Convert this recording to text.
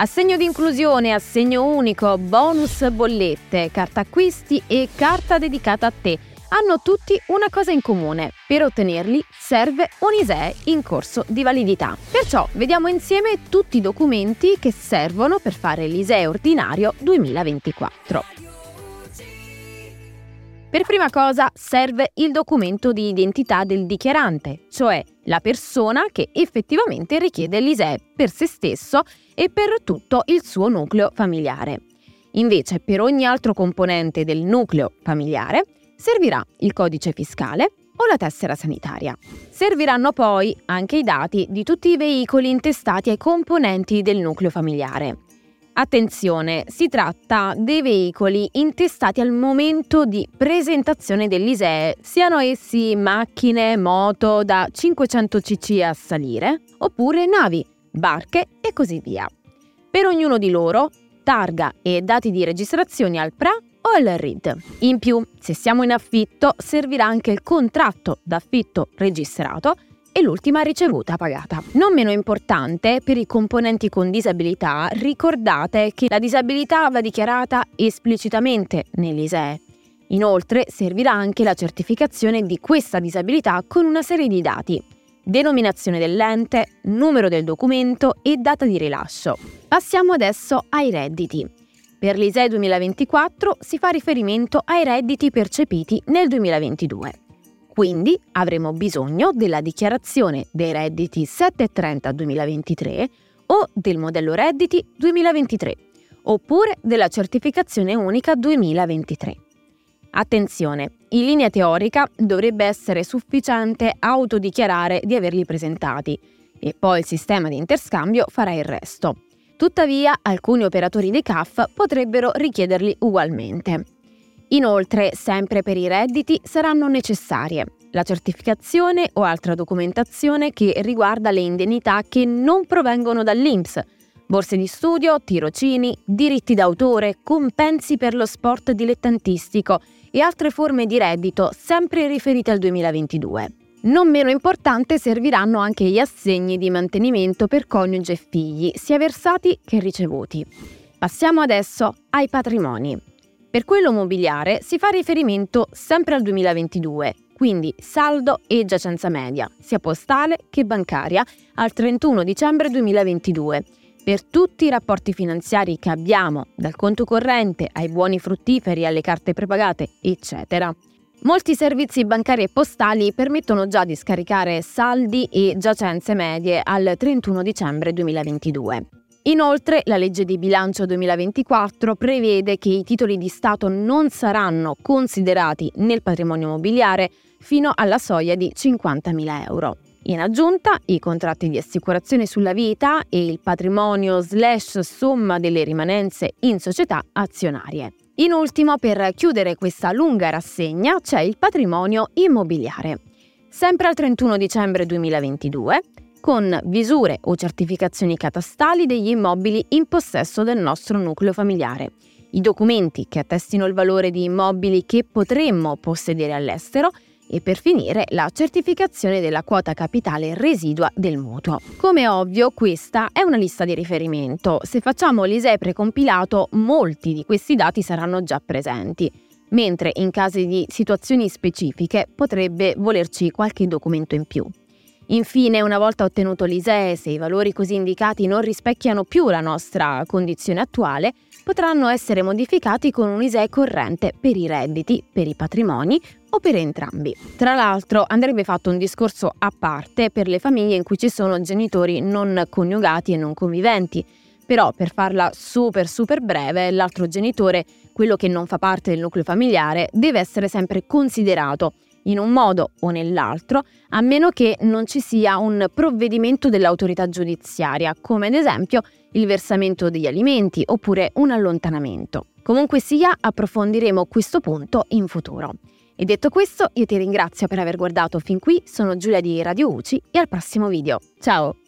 Assegno di inclusione, assegno unico, bonus bollette, carta acquisti e carta dedicata a te hanno tutti una cosa in comune. Per ottenerli serve un ISEE in corso di validità. Perciò vediamo insieme tutti i documenti che servono per fare l'ISEE ordinario 2024. Per prima cosa serve il documento di identità del dichiarante, cioè la persona che effettivamente richiede l'ISEE per se stesso e per tutto il suo nucleo familiare. Invece per ogni altro componente del nucleo familiare servirà il codice fiscale o la tessera sanitaria. Serviranno poi anche i dati di tutti i veicoli intestati ai componenti del nucleo familiare. Attenzione, si tratta dei veicoli intestati al momento di presentazione dell'ISEE, siano essi macchine, moto da 500 cc a salire, oppure navi, barche e così via. Per ognuno di loro, targa e dati di registrazione al PRA o al RID. In più, se siamo in affitto, servirà anche il contratto d'affitto registrato e l'ultima ricevuta pagata. Non meno importante, per i componenti con disabilità, ricordate che la disabilità va dichiarata esplicitamente nell'ISEE. Inoltre servirà anche la certificazione di questa disabilità con una serie di dati. Denominazione dell'ente, numero del documento e data di rilascio. Passiamo adesso ai redditi. Per l'ISEE 2024 si fa riferimento ai redditi percepiti nel 2022. Quindi avremo bisogno della dichiarazione dei redditi 730 2023 o del modello redditi 2023, oppure della certificazione unica 2023. Attenzione, in linea teorica dovrebbe essere sufficiente autodichiarare di averli presentati e poi il sistema di interscambio farà il resto. Tuttavia, alcuni operatori dei CAF potrebbero richiederli ugualmente. Inoltre, sempre per i redditi saranno necessarie la certificazione o altra documentazione che riguarda le indennità che non provengono dall'INPS, borse di studio, tirocini, diritti d'autore, compensi per lo sport dilettantistico e altre forme di reddito sempre riferite al 2022. Non meno importante serviranno anche gli assegni di mantenimento per coniuge e figli, sia versati che ricevuti. Passiamo adesso ai patrimoni. Per quello mobiliare si fa riferimento sempre al 2022, quindi saldo e giacenza media, sia postale che bancaria, al 31 dicembre 2022, per tutti i rapporti finanziari che abbiamo, dal conto corrente ai buoni fruttiferi alle carte prepagate, eccetera. Molti servizi bancari e postali permettono già di scaricare saldi e giacenze medie al 31 dicembre 2022. Inoltre, la legge di bilancio 2024 prevede che i titoli di Stato non saranno considerati nel patrimonio mobiliare fino alla soglia di 50.000 euro. In aggiunta, i contratti di assicurazione sulla vita e il patrimonio slash somma delle rimanenze in società azionarie. In ultimo, per chiudere questa lunga rassegna, c'è il patrimonio immobiliare. Sempre al 31 dicembre 2022, con visure o certificazioni catastali degli immobili in possesso del nostro nucleo familiare, i documenti che attestino il valore di immobili che potremmo possedere all'estero e per finire la certificazione della quota capitale residua del mutuo. Come ovvio, questa è una lista di riferimento. Se facciamo l'ISEE precompilato, molti di questi dati saranno già presenti, mentre in casi di situazioni specifiche potrebbe volerci qualche documento in più. Infine, una volta ottenuto l'ISEE, se i valori così indicati non rispecchiano più la nostra condizione attuale, potranno essere modificati con un ISEE corrente per i redditi, per i patrimoni o per entrambi. Tra l'altro andrebbe fatto un discorso a parte per le famiglie in cui ci sono genitori non coniugati e non conviventi, però per farla super super breve, l'altro genitore, quello che non fa parte del nucleo familiare, deve essere sempre considerato in un modo o nell'altro, a meno che non ci sia un provvedimento dell'autorità giudiziaria, come ad esempio il versamento degli alimenti oppure un allontanamento. Comunque sia, approfondiremo questo punto in futuro. E detto questo, io ti ringrazio per aver guardato fin qui, sono Giulia di Radio UCI e al prossimo video. Ciao!